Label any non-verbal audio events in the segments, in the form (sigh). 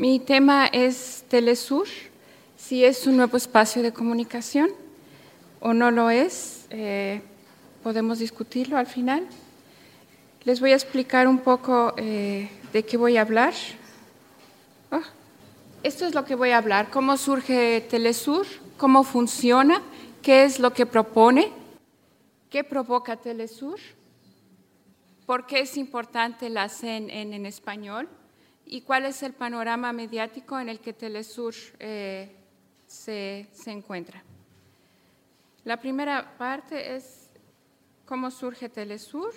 Mi tema es Telesur, si es un nuevo espacio de comunicación o no lo es, eh, podemos discutirlo al final. Les voy a explicar un poco eh, de qué voy a hablar. Ah, esto es lo que voy a hablar, cómo surge Telesur, cómo funciona, qué es lo que propone, qué provoca Telesur, por qué es importante la CNN en español y cuál es el panorama mediático en el que Telesur eh, se, se encuentra. La primera parte es cómo surge Telesur.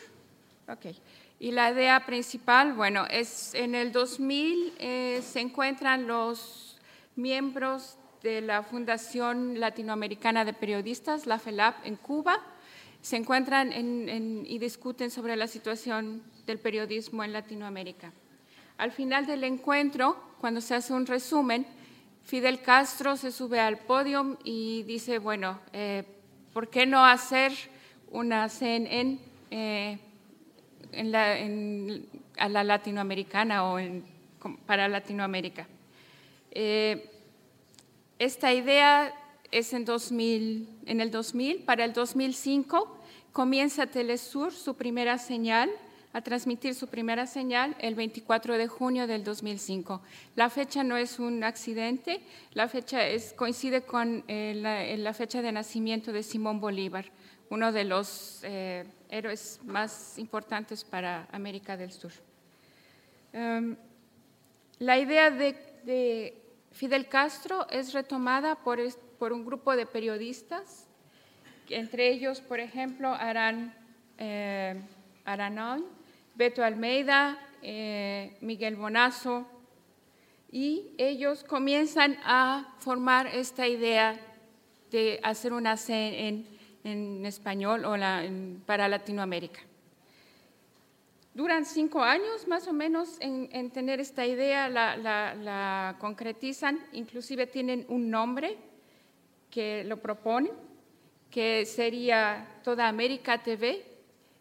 Okay. Y la idea principal, bueno, es en el 2000 eh, se encuentran los miembros de la Fundación Latinoamericana de Periodistas, la FELAP, en Cuba. Se encuentran y discuten sobre la situación del periodismo en Latinoamérica. Al final del encuentro, cuando se hace un resumen, Fidel Castro se sube al podio y dice, bueno, eh, ¿por qué no hacer una CNN eh, en la, a la latinoamericana o para Latinoamérica? Eh, esta idea es en, 2000, en el 2000. Para el 2005 comienza Telesur su primera señal a transmitir su primera señal el 24 de junio del 2005. La fecha no es un accidente, la fecha coincide con eh, la, fecha de nacimiento de Simón Bolívar, uno de los eh, héroes más importantes para América del Sur. Em, la idea de, Fidel Castro es retomada por, un grupo de periodistas, entre ellos, por ejemplo, Aran eh, Aranoy, Beto Almeida, eh, Miguel Bonazo, y ellos comienzan a formar esta idea de hacer una C en, español o para Latinoamérica. Duran cinco años más o menos en, tener esta idea, la, la, concretizan, inclusive tienen un nombre que lo proponen, que sería Toda América TV,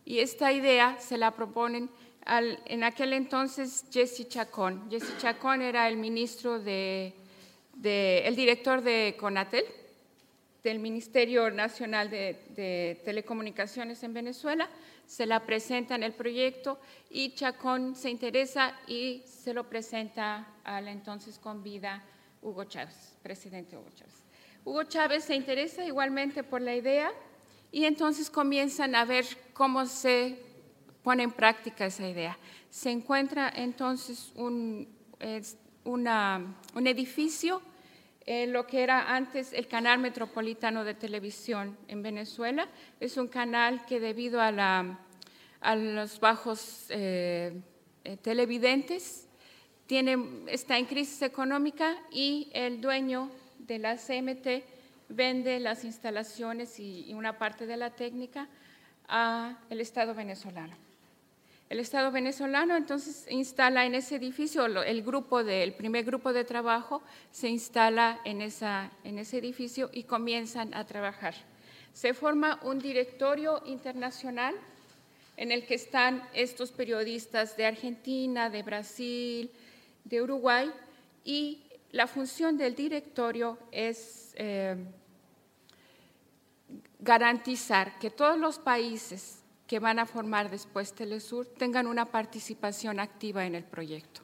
y esta idea se la proponen en aquel entonces Jesse Chacón. Jesse Chacón era el ministro de, el director de CONATEL, del Ministerio Nacional de, Telecomunicaciones en Venezuela. Se la presenta en el proyecto y Chacón se interesa y se lo presenta al entonces con vida Hugo Chávez, presidente Hugo Chávez. Hugo Chávez se interesa igualmente por la idea y entonces comienzan a ver cómo se pone en práctica esa idea. Se encuentra entonces un, un edificio, eh, lo que era antes el canal metropolitano de televisión en Venezuela. Es un canal que debido a, la, a los bajos eh, eh, televidentes tiene, está en crisis económica y el dueño de la CMT vende las instalaciones y, una parte de la técnica al Estado venezolano. El Estado venezolano entonces instala en ese edificio, el, grupo de, primer grupo de trabajo se instala en, esa, en ese edificio y comienzan a trabajar. Se forma un directorio internacional en el que están estos periodistas de Argentina, de Brasil, de Uruguay, y la función del directorio es eh, garantizar que todos los países que van a formar después Telesur tengan una participación activa en el proyecto.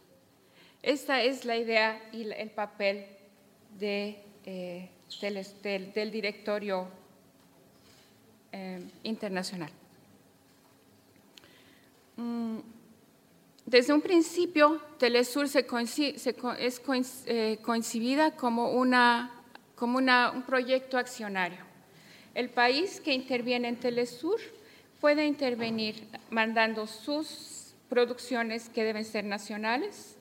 Esta es la idea y el papel eh, del, directorio eh, internacional. Mm, desde un principio, Telesur se, es eh, concebida como, una, como un proyecto accionario el país que interviene en Telesur puede intervenir mandando sus producciones que deben ser nacionales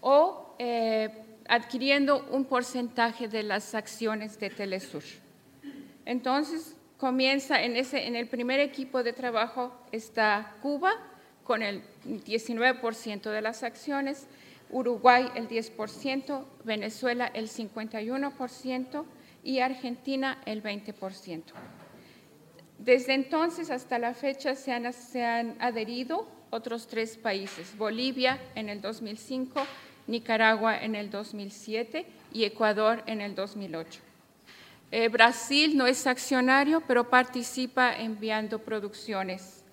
o eh, adquiriendo un porcentaje de las acciones de Telesur. Entonces, comienza en, ese, en el primer equipo de trabajo está Cuba con el 19% de las acciones, Uruguay el 10%, Venezuela el 51%, y Argentina el 20%. Desde entonces hasta la fecha se han, adherido otros tres países, Bolivia en el 2005, Nicaragua en el 2007 y Ecuador en el 2008. Eh, Brasil no es accionario, pero participa enviando producciones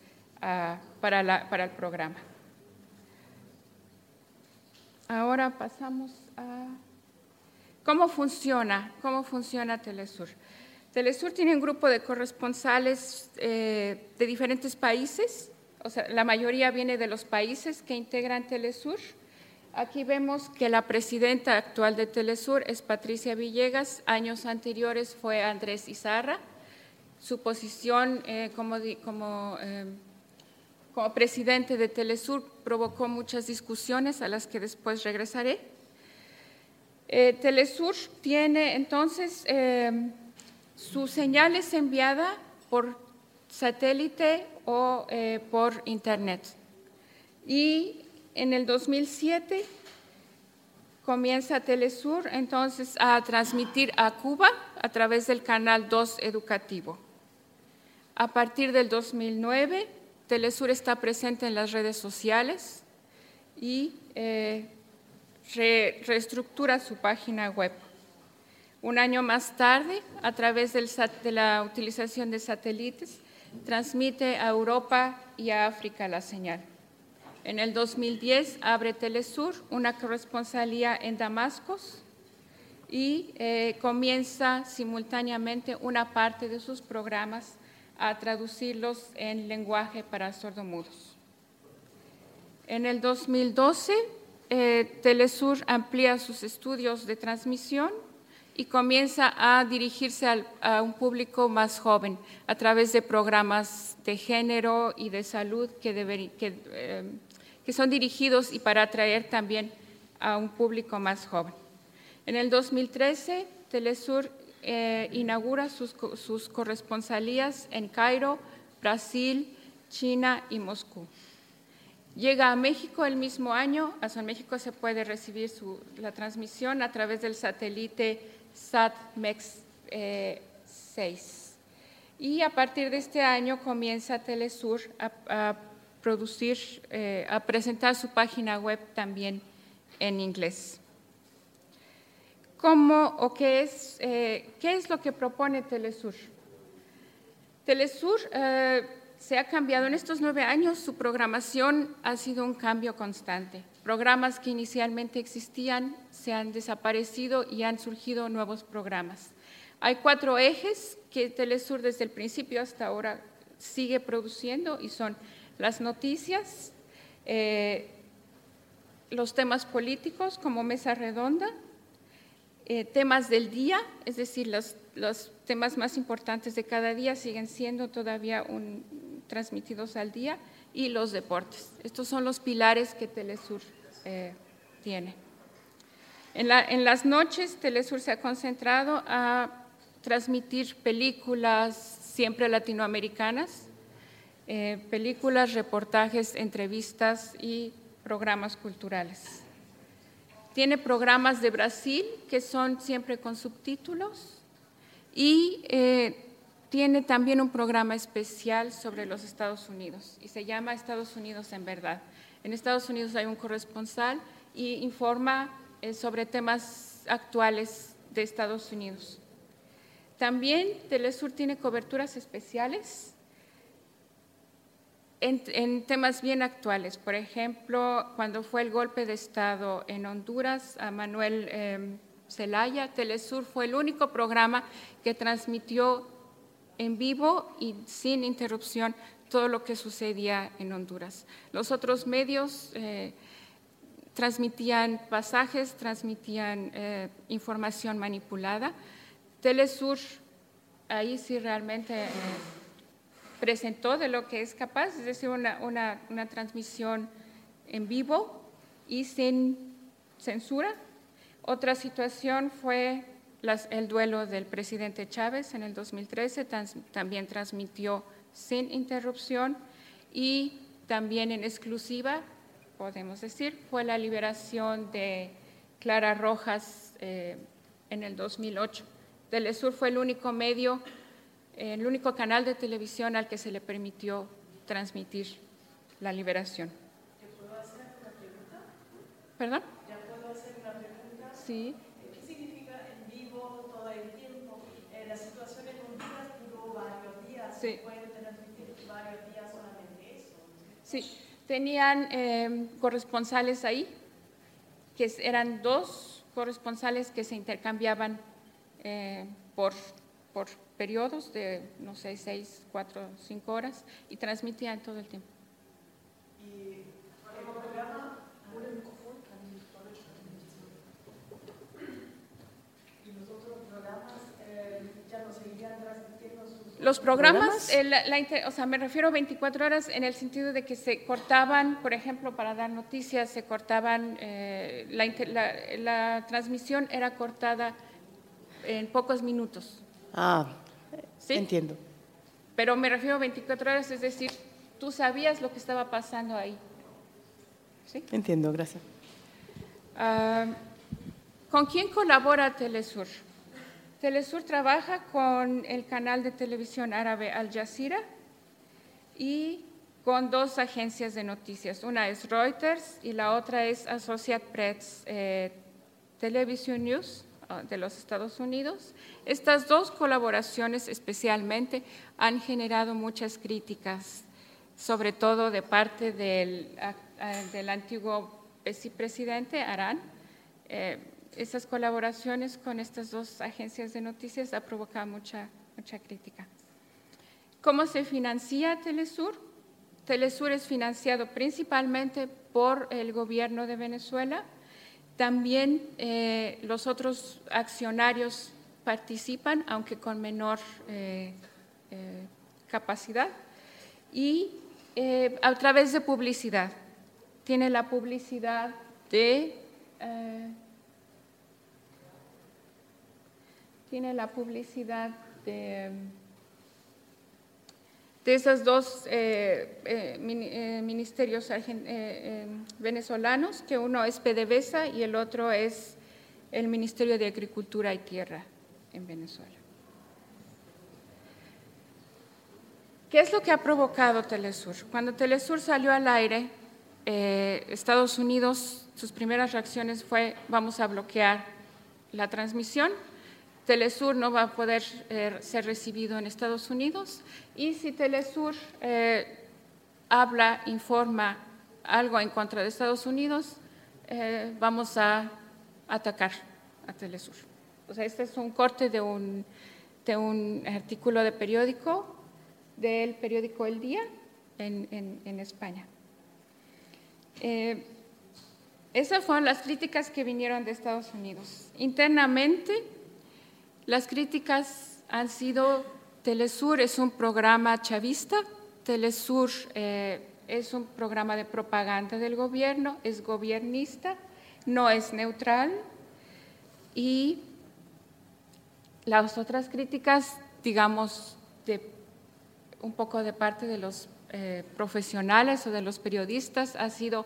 ah, para, para el programa. Ahora pasamos a cómo funciona, cómo funciona Telesur. Telesur tiene un grupo de corresponsales eh, de diferentes países, o sea, la mayoría viene de los países que integran Telesur. Aquí vemos que la presidenta actual de Telesur es Patricia Villegas, años anteriores fue Andrés Izarra. Su posición eh, eh, como presidente de Telesur provocó muchas discusiones a las que después regresaré. Telesur tiene entonces su señal es enviada por satélite o eh, por Internet. Y en el 2007 comienza Telesur entonces a transmitir a Cuba a través del canal 2 educativo. A partir del 2009, Telesur está presente en las redes sociales y eh, reestructura su página web. Un año más tarde, a través de la utilización de satélites, transmite a Europa y a África la señal. En el 2010 abre Telesur una corresponsalía en Damascus y eh, comienza simultáneamente una parte de sus programas a traducirlos en lenguaje para sordomudos. En el 2012, eh, Telesur amplía sus estudios de transmisión y comienza a dirigirse a un público más joven a través de programas de género y de salud que, eh, son dirigidos y para atraer también a un público más joven. En el 2013, Telesur eh, inaugura sus, sus, corresponsalías en Cairo, Brasil, China y Moscú. Llega a México el mismo año, a San México se puede recibir la transmisión a través del satélite SATMEX 6. Eh, y a partir de este año comienza Telesur a, producir, eh, a presentar su página web también en inglés. ¿Cómo o qué es, eh, qué es lo que propone Telesur? Telesur se ha cambiado en estos nueve años, su programación ha sido un cambio constante. Programas que inicialmente existían se han desaparecido y han surgido nuevos programas. Hay cuatro ejes que Telesur desde el principio hasta ahora sigue produciendo y son las noticias, eh, los temas políticos como mesa redonda, eh, temas del día, es decir, los, los, temas más importantes de cada día siguen siendo todavía un, transmitidos al día y los deportes. Estos son los pilares que Telesur eh, tiene. En, las noches, Telesur se ha concentrado a transmitir películas siempre latinoamericanas, eh, películas, reportajes, entrevistas y programas culturales. Tiene programas de Brasil que son siempre con subtítulos y eh, tiene también un programa especial sobre los Estados Unidos y se llama Estados Unidos en verdad. En Estados Unidos hay un corresponsal y informa eh, sobre temas actuales de Estados Unidos. También Telesur tiene coberturas especiales en, temas bien actuales. Por ejemplo, cuando fue el golpe de Estado en Honduras, a Manuel eh, Zelaya, Telesur fue el único programa que transmitió en vivo y sin interrupción todo lo que sucedía en Honduras. Los otros medios eh, transmitían pasajes, transmitían eh, información manipulada. Telesur ahí sí realmente eh, presentó de lo que es capaz, es decir, una, una transmisión en vivo y sin censura. Otra situación fue el duelo del presidente Chávez en el 2013 también transmitió sin interrupción y también en exclusiva, podemos decir, fue la liberación de Clara Rojas eh, en el 2008. Telesur fue el único medio, el único canal de televisión al que se le permitió transmitir la liberación. ¿Ya puedo hacer una pregunta? ¿Perdón? ¿Ya puedo Sí. ¿Qué significa en vivo todo el tiempo? Eh, la situación en Honduras duró varios días. Sí. ¿Pueden transmitir varios días solamente eso? Sí, tenían eh, corresponsales ahí, que eran dos corresponsales que se intercambiaban eh, por, por periodos de, no sé, seis, cuatro, cinco horas y transmitían todo el tiempo. Y como programa, y los otros programas eh, ya no seguirían transmitiendo sus... Los programas, ¿Programas? eh, la- la inter- o sea, me refiero a 24 horas en el sentido de que se cortaban, por ejemplo, para dar noticias, se cortaban, eh, la, inter- la- la transmisión era cortada en pocos minutos. Ah, ¿Sí? entiendo. Pero me refiero a 24 horas, es decir, tú sabías lo que estaba pasando ahí. ¿Sí? Entiendo, gracias. Ah, ¿Con quién colabora Telesur? Telesur trabaja con el canal de televisión árabe Al Jazeera y con dos agencias de noticias. Una es Reuters y la otra es Associated Press eh, Television News ah, de los Estados Unidos. Estas dos colaboraciones especialmente han generado muchas críticas, sobre todo de parte del, ah, ah, del antiguo vicepresidente Arán. Eh, esas colaboraciones con estas dos agencias de noticias ha provocado mucha, mucha crítica. ¿Cómo se financia Telesur? Telesur es financiado principalmente por el gobierno de Venezuela. También eh, los otros accionarios participan, aunque con menor eh, eh, capacidad. Y a través de publicidad. Tiene la publicidad de... eh, tiene la publicidad de, de esos dos eh, eh, eh, ministerios venezolanos, que uno es PDVSA y el otro es el Ministerio de Agricultura y Tierra en Venezuela. ¿Qué es lo que ha provocado Telesur? Cuando Telesur salió al aire, Estados Unidos, sus primeras reacciones fue vamos a bloquear la transmisión, Telesur no va a poder eh, ser recibido en Estados Unidos y si Telesur eh, habla, informa algo en contra de Estados Unidos, eh, vamos a atacar a Telesur. O sea, este es un corte de un, de un artículo de periódico, del periódico El Día en, en- España. Esas fueron las críticas que vinieron de Estados Unidos. Internamente, las críticas han sido, Telesur es un programa chavista, Telesur eh, es un programa de propaganda del gobierno, es gobiernista, no es neutral y las otras críticas, digamos, de un poco de parte de los eh, profesionales o de los periodistas ha sido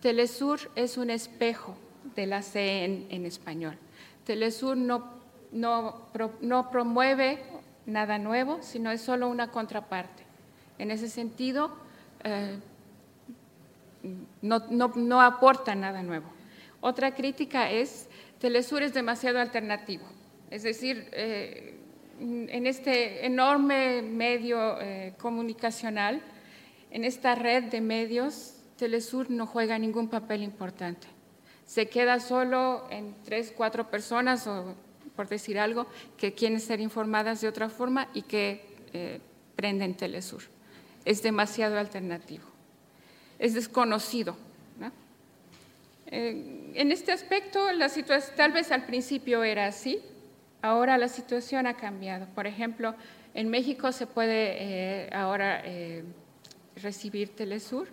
Telesur es un espejo de la CN en español. Telesur no, no, no promueve nada nuevo, sino es solo una contraparte. En ese sentido, eh, no, no- no aporta nada nuevo. Otra crítica es, Telesur es demasiado alternativo. Es decir, eh, en este enorme medio eh, comunicacional, en esta red de medios, Telesur no juega ningún papel importante. Se queda solo en tres, cuatro personas, o por decir algo, que quieren ser informadas de otra forma y que eh, prenden Telesur. Es demasiado alternativo es desconocido. ¿no? Eh, en este aspecto, la situación tal vez al principio era así, ahora la situación ha cambiado. Por ejemplo, en México se puede eh, ahora eh, recibir Telesur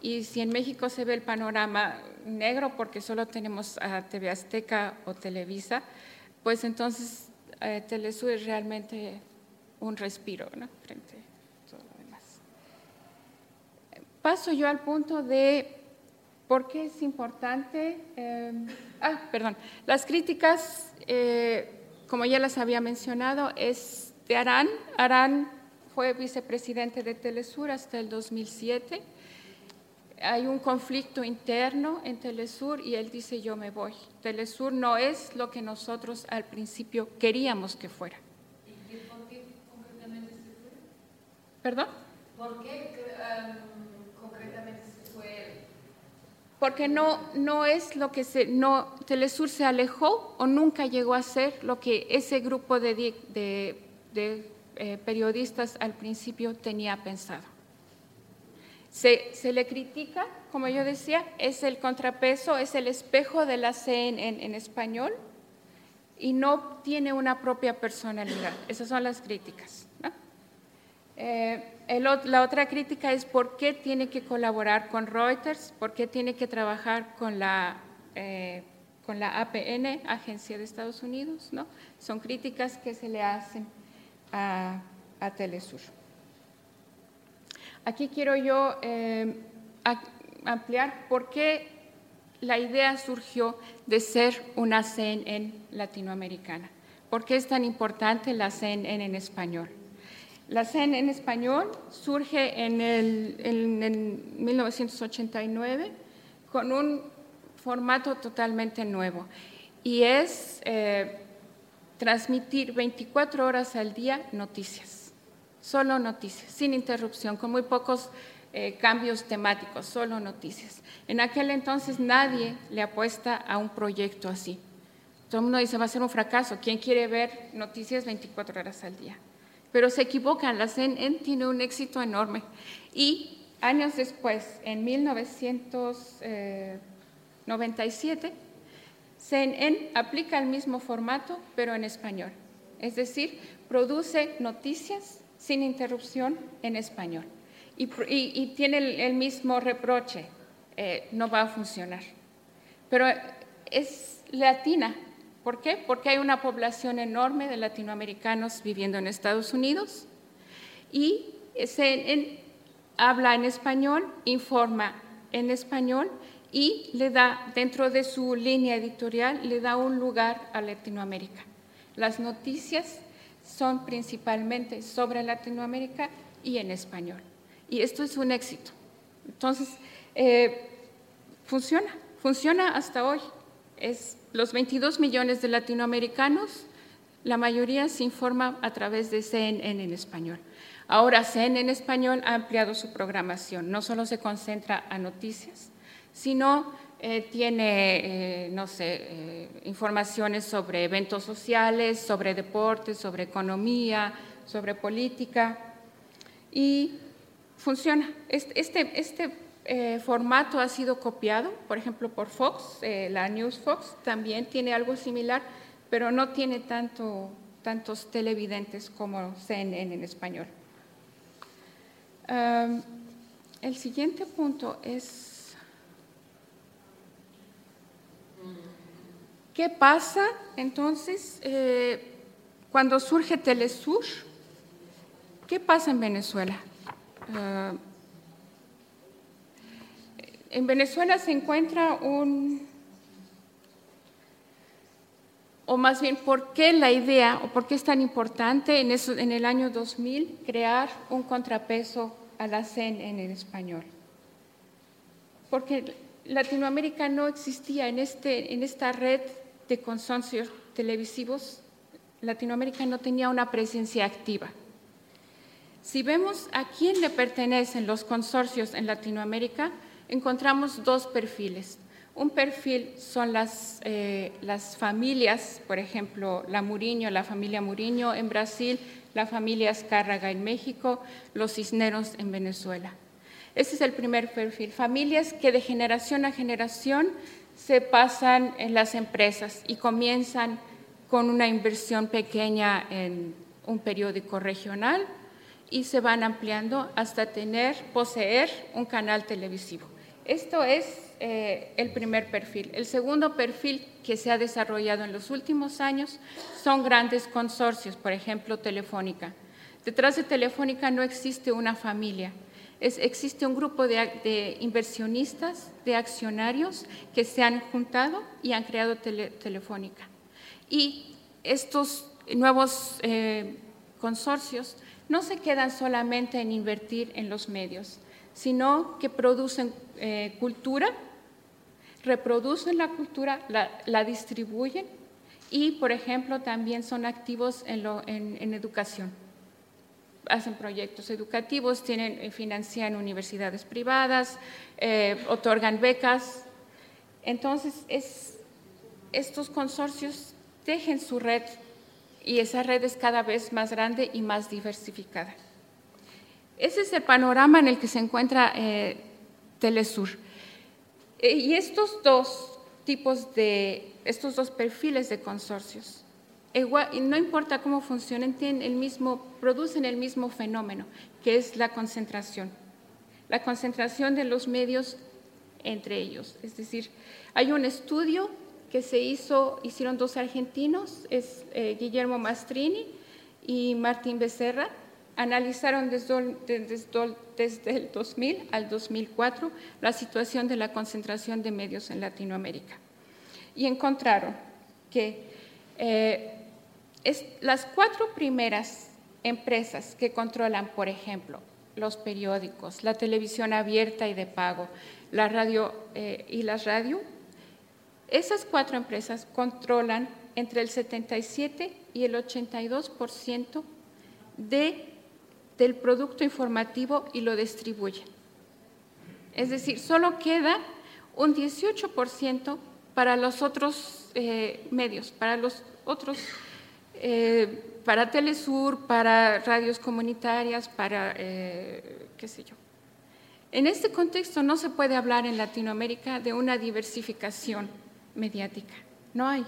y si en México se ve el panorama negro porque solo tenemos a TV Azteca o Televisa, pues entonces eh, Telesur es realmente un respiro ¿no? frente a todo lo demás. Paso yo al punto de por qué es importante. eh, ah, perdón. Las críticas, eh, como ya las había mencionado, es de Arán. Arán fue vicepresidente de Telesur hasta el 2007. Hay un conflicto interno en Telesur y él dice yo me voy. Telesur no es lo que nosotros al principio queríamos que fuera. ¿Y por qué concretamente se fue? ¿Perdón? ¿Por qué um, concretamente se fue? Porque no, no es lo que se, no, Telesur se alejó o nunca llegó a ser lo que ese grupo de, de, de eh, periodistas al principio tenía pensado. Se, le critica, como yo decía, es el contrapeso, es el espejo de la C en, español y no tiene una propia personalidad. Esas son las críticas. Eh, la otra crítica es por qué tiene que colaborar con Reuters, por qué tiene que trabajar con la, eh, con la APN, Agencia de Estados Unidos. ¿no? Son críticas que se le hacen a, a Telesur. Aquí quiero yo eh, ampliar por qué la idea surgió de ser una CNN latinoamericana. ¿Por qué es tan importante la CNN en español? La CNN en español surge en, el, en, en 1989 con un formato totalmente nuevo y es eh, transmitir 24 horas al día noticias, solo noticias, sin interrupción, con muy pocos eh, cambios temáticos, solo noticias. En aquel entonces nadie le apuesta a un proyecto así. Todo el mundo dice, va a ser un fracaso. ¿Quién quiere ver noticias 24 horas al día? Pero se equivocan, la CNN tiene un éxito enorme. Y años después, en 1997, CNN aplica el mismo formato, pero en español. Es decir, produce noticias sin interrupción en español. Y, y, y tiene el, el, mismo reproche, eh, no va a funcionar. Pero es latina. ¿Por qué? Porque hay una población enorme de latinoamericanos viviendo en Estados Unidos y CNN habla en español, informa en español y le da, dentro de su línea editorial, le da un lugar a Latinoamérica. Las noticias son principalmente sobre Latinoamérica y en español. Y esto es un éxito. Entonces, eh, funciona, funciona hasta hoy. Es los 22 millones de latinoamericanos, la mayoría se informa a través de CNN en español. Ahora, CNN en español ha ampliado su programación, no solo se concentra a noticias, sino eh, tiene, eh, no sé, eh, informaciones sobre eventos sociales, sobre deportes, sobre economía, sobre política, y funciona. Este, este, formato ha sido copiado, por ejemplo, por Fox, la News Fox también tiene algo similar, pero no tiene tanto, tantos televidentes como CNN en español. El siguiente punto es, ¿qué pasa entonces eh, cuando surge Telesur? ¿Qué pasa en Venezuela? Uh, en Venezuela se encuentra un, o más bien, ¿por qué la idea o por qué es tan importante en, eso, en el año 2000 crear un contrapeso a la CEN en el español? Porque Latinoamérica no existía en, este, en esta red de consorcios televisivos, Latinoamérica no tenía una presencia activa. Si vemos a quién le pertenecen los consorcios en Latinoamérica, encontramos dos perfiles. Un perfil son las, eh, las familias, por ejemplo, la Muriño, la familia Muriño en Brasil, la familia Escárraga en México, los Cisneros en Venezuela. Ese es el primer perfil. Familias que de generación a generación se pasan en las empresas y comienzan con una inversión pequeña en un periódico regional y se van ampliando hasta tener, poseer un canal televisivo. Esto es eh, el primer perfil. El segundo perfil que se ha desarrollado en los últimos años son grandes consorcios, por ejemplo, Telefónica. Detrás de Telefónica no existe una familia, existe un grupo de, inversionistas, de accionarios que se han juntado y han creado tele, Telefónica. Y estos nuevos eh, consorcios no se quedan solamente en invertir en los medios, sino que producen eh, cultura, reproducen la cultura, la, distribuyen y, por ejemplo, también son activos en, educación. Hacen proyectos educativos, tienen, eh, financian universidades privadas, eh, otorgan becas. Entonces, estos consorcios tejen su red y esa red es cada vez más grande y más diversificada. Ese es el panorama en el que se encuentra eh, Telesur. Y estos dos tipos de, estos dos perfiles de consorcios, no importa cómo funcionen, tienen el mismo, producen el mismo fenómeno, que es la concentración. La concentración de los medios entre ellos. Es decir, hay un estudio que se hizo, hicieron dos argentinos, es eh, Guillermo Mastrini y Martín Becerra, analizaron desde, desde, el 2000 al 2004 la situación de la concentración de medios en Latinoamérica y encontraron que eh, las cuatro primeras empresas que controlan, por ejemplo, los periódicos, la televisión abierta y de pago, la radio eh, y la radio, esas cuatro empresas controlan entre el 77 y el 82% de, del producto informativo y lo distribuyen. Es decir, solo queda un 18% para los otros eh, medios, para los otros, eh, para Telesur, para radios comunitarias, para, eh, qué sé yo. En este contexto no se puede hablar en Latinoamérica de una diversificación mediática. No hay.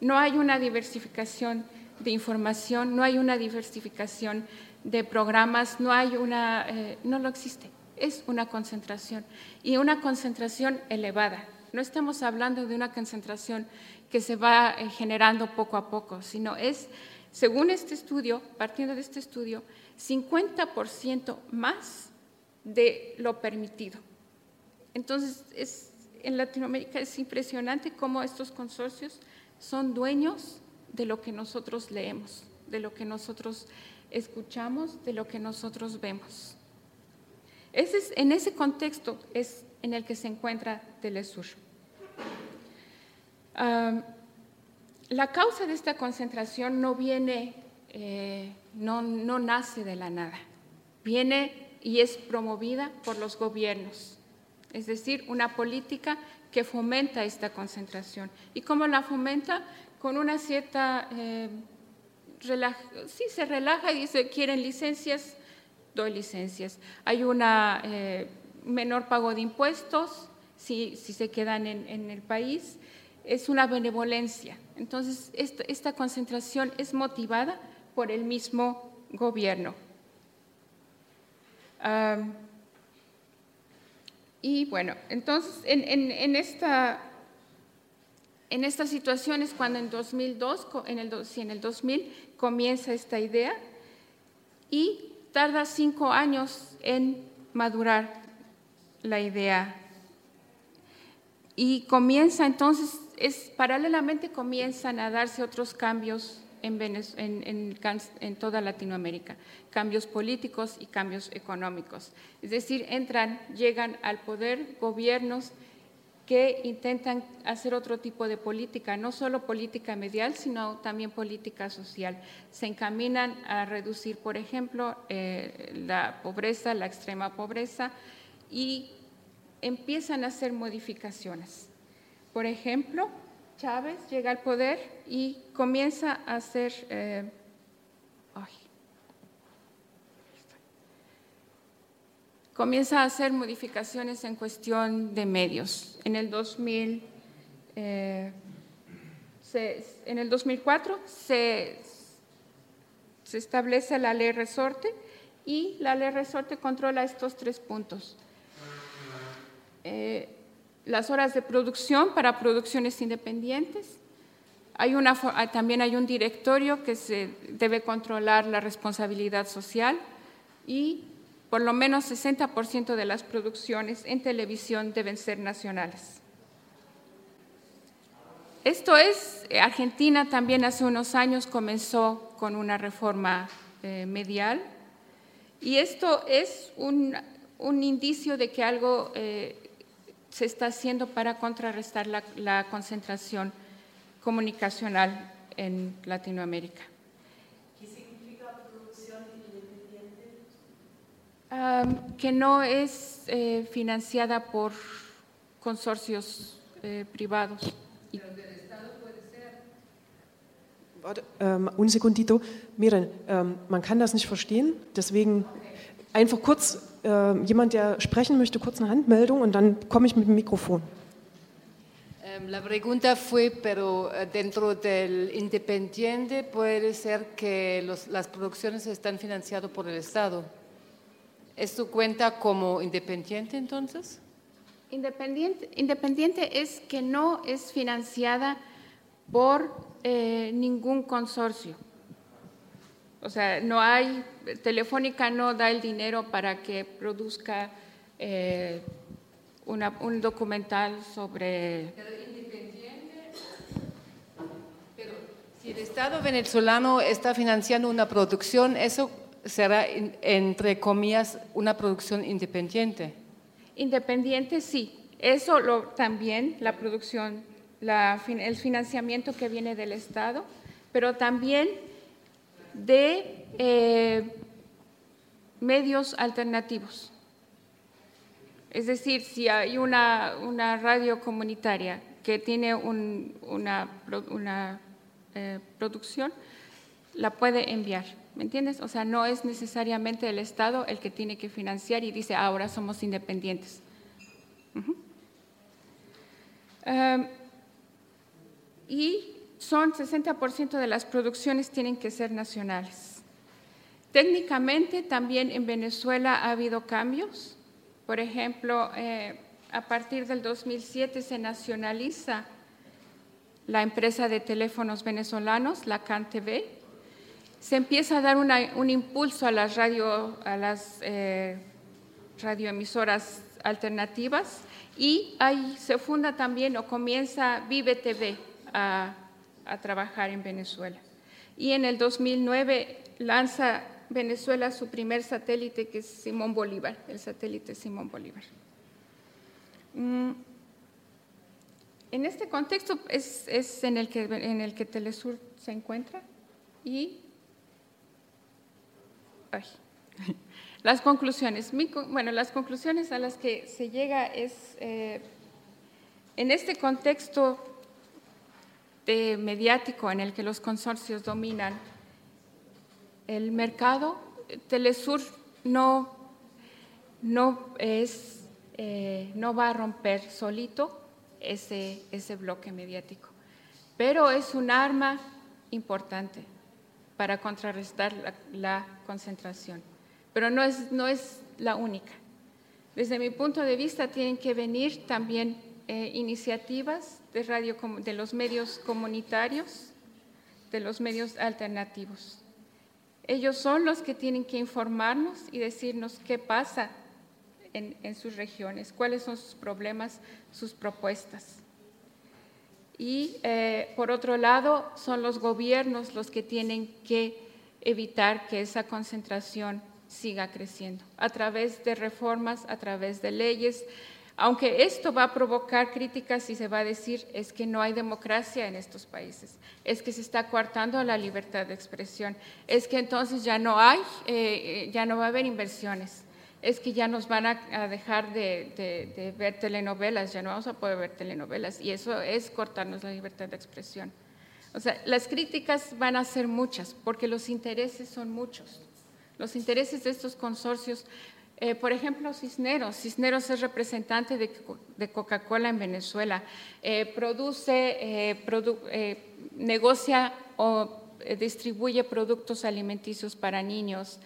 No hay una diversificación de información, no hay una diversificación de programas, no hay una, eh, no lo existe. Es una concentración y una concentración elevada. No estamos hablando de una concentración que se va eh, generando poco a poco, sino es, según este estudio, partiendo de este estudio, 50% más de lo permitido. Entonces, es en Latinoamérica es impresionante cómo estos consorcios son dueños de lo que nosotros leemos, de lo que nosotros escuchamos, de lo que nosotros vemos. En ese contexto es en el que se encuentra Telesur. La causa de esta concentración no viene, eh, no, no nace de la nada, viene y es promovida por los gobiernos es decir, una política que fomenta esta concentración. ¿Y cómo la fomenta? Con una cierta... Eh, sí, se relaja y dice, quieren licencias, doy licencias. Hay un eh, menor pago de impuestos si, se quedan en, el país. Es una benevolencia. Entonces, esta, concentración es motivada por el mismo gobierno. Y bueno, entonces en, esta, en estas situaciones, cuando en 2002, en el, en el 2000 comienza esta idea y tarda cinco años en madurar la idea. Y comienza entonces, es, paralelamente comienzan a darse otros cambios en, toda Latinoamérica, cambios políticos y cambios económicos. Es decir, entran, llegan al poder gobiernos que intentan hacer otro tipo de política, no solo política medial, sino también política social. Se encaminan a reducir, por ejemplo, eh, la pobreza, la extrema pobreza, y empiezan a hacer modificaciones. Por ejemplo, Chávez llega al poder y comienza a hacer... Eh, comienza a hacer modificaciones en cuestión de medios. En el 2000, eh, en el 2004 se, se, establece la ley resorte y la ley resorte controla estos tres puntos. Eh, las horas de producción para producciones independientes. Ah, también hay un directorio que se debe controlar la responsabilidad social y por lo menos 60% de las producciones en televisión deben ser nacionales. Esto es, eh, Argentina también hace unos años comenzó con una reforma eh, medial y esto es un un indicio de que algo eh, se está haciendo para contrarrestar la, la concentración comunicacional en Latinoamérica. ¿Qué significa producción independiente? Am, que no es eh, financiada por consorcios eh, privados. Ähm, un segundito. Miren, ähm, man kann das nicht verstehen, deswegen einfach kurz, ähm, jemand, der sprechen möchte, kurz eine Handmeldung und dann komme ich mit dem Mikrofon. Em, La pregunta fue, pero eh, dentro del independiente puede ser que los- las producciones están financiadas por el Estado. ¿Esto cuenta como independiente entonces? Independiente, independiente es que no es financiada por eh, ningún consorcio. O sea, no hay, Telefónica no da el dinero para que produzca eh, una- un documental sobre... Si el Estado venezolano está financiando una producción, eso será, entre comillas, una producción independiente. Independiente, sí. Eso lo, también, la producción, la el financiamiento que viene del Estado, pero también de eh, medios alternativos. Es decir, si hay una, una radio comunitaria que tiene un- una, una, eh, producción, la puede enviar. ¿Me entiendes? O sea, no es necesariamente el Estado el que tiene que financiar y dice, ahora somos independientes. Em, y son 60% de las producciones tienen que ser nacionales. Técnicamente también en Venezuela ha habido cambios. Por ejemplo, eh, a partir del 2007 se nacionaliza la empresa de teléfonos venezolanos, la CanTV. Se empieza a dar un impulso a las, eh, radioemisoras alternativas y ahí se funda también o comienza Vive TV a trabajar en Venezuela. Y en el 2009 lanza Venezuela su primer satélite que es Simón Bolívar, el satélite Simón Bolívar. Mm, En este contexto es, es en, el que, en el que Telesur se encuentra y ay, (laughs) las conclusiones. Bueno, las conclusiones a las que se llega es eh, en este contexto de mediático en el que los consorcios dominan el mercado, Telesur no, no, es, eh, no va a romper solito ese, ese bloque mediático, pero es un arma importante para contrarrestar la, la concentración, pero no es, no es la única. Desde mi punto de vista, tienen que venir también eh, iniciativas de, radio, de los medios comunitarios, de los medios alternativos. Ellos son los que tienen que informarnos y decirnos qué pasa en, en sus regiones, cuáles son sus problemas, sus propuestas. Y eh, por otro lado, son los gobiernos los que tienen que evitar que esa concentración siga creciendo a través de reformas, a través de leyes, aunque esto va a provocar críticas y se va a decir es que no hay democracia en estos países, es que se está coartando la libertad de expresión, es que entonces ya no hay, eh, eh, ya no va a haber inversiones, es que ya nos van a, dejar de, de- de ver telenovelas, ya no vamos a poder ver telenovelas y eso es cortarnos la libertad de expresión. O sea, las críticas van a ser muchas porque los intereses son muchos. Los intereses de estos consorcios, eh, por ejemplo, Cisneros. Cisneros es representante de, Co- de Coca-Cola en Venezuela. Eh, produce, eh, negocia o distribuye productos alimenticios para niños.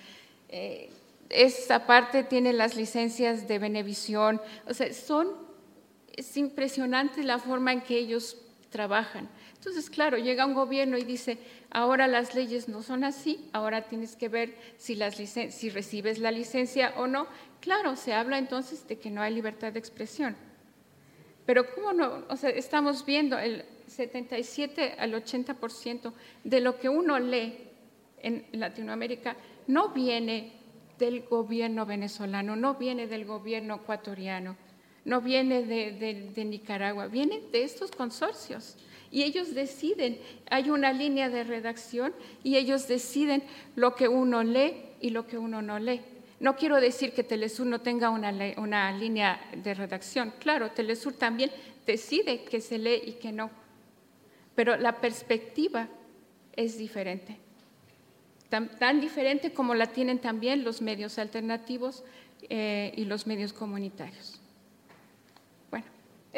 Eh, esa parte tiene las licencias de Benevisión. O sea, son, es impresionante la forma en que ellos trabajan. Entonces, claro, llega un gobierno y dice, ahora las leyes no son así, ahora tienes que ver si, las si recibes la licencia o no. Claro, se habla entonces de que no hay libertad de expresión. Pero ¿cómo no? O sea, estamos viendo el 77 al 80% de lo que uno lee en Latinoamérica no viene del gobierno venezolano, no viene del gobierno ecuatoriano, no viene de Nicaragua, viene de estos consorcios. Y ellos deciden, hay una línea de redacción y ellos deciden lo que uno lee y lo que uno no lee. No quiero decir que Telesur no tenga una, una línea de redacción. Claro, Telesur también decide que se lee y que no. Pero la perspectiva es diferente. Tan, tan diferente como la tienen también los medios alternativos eh, y los medios comunitarios.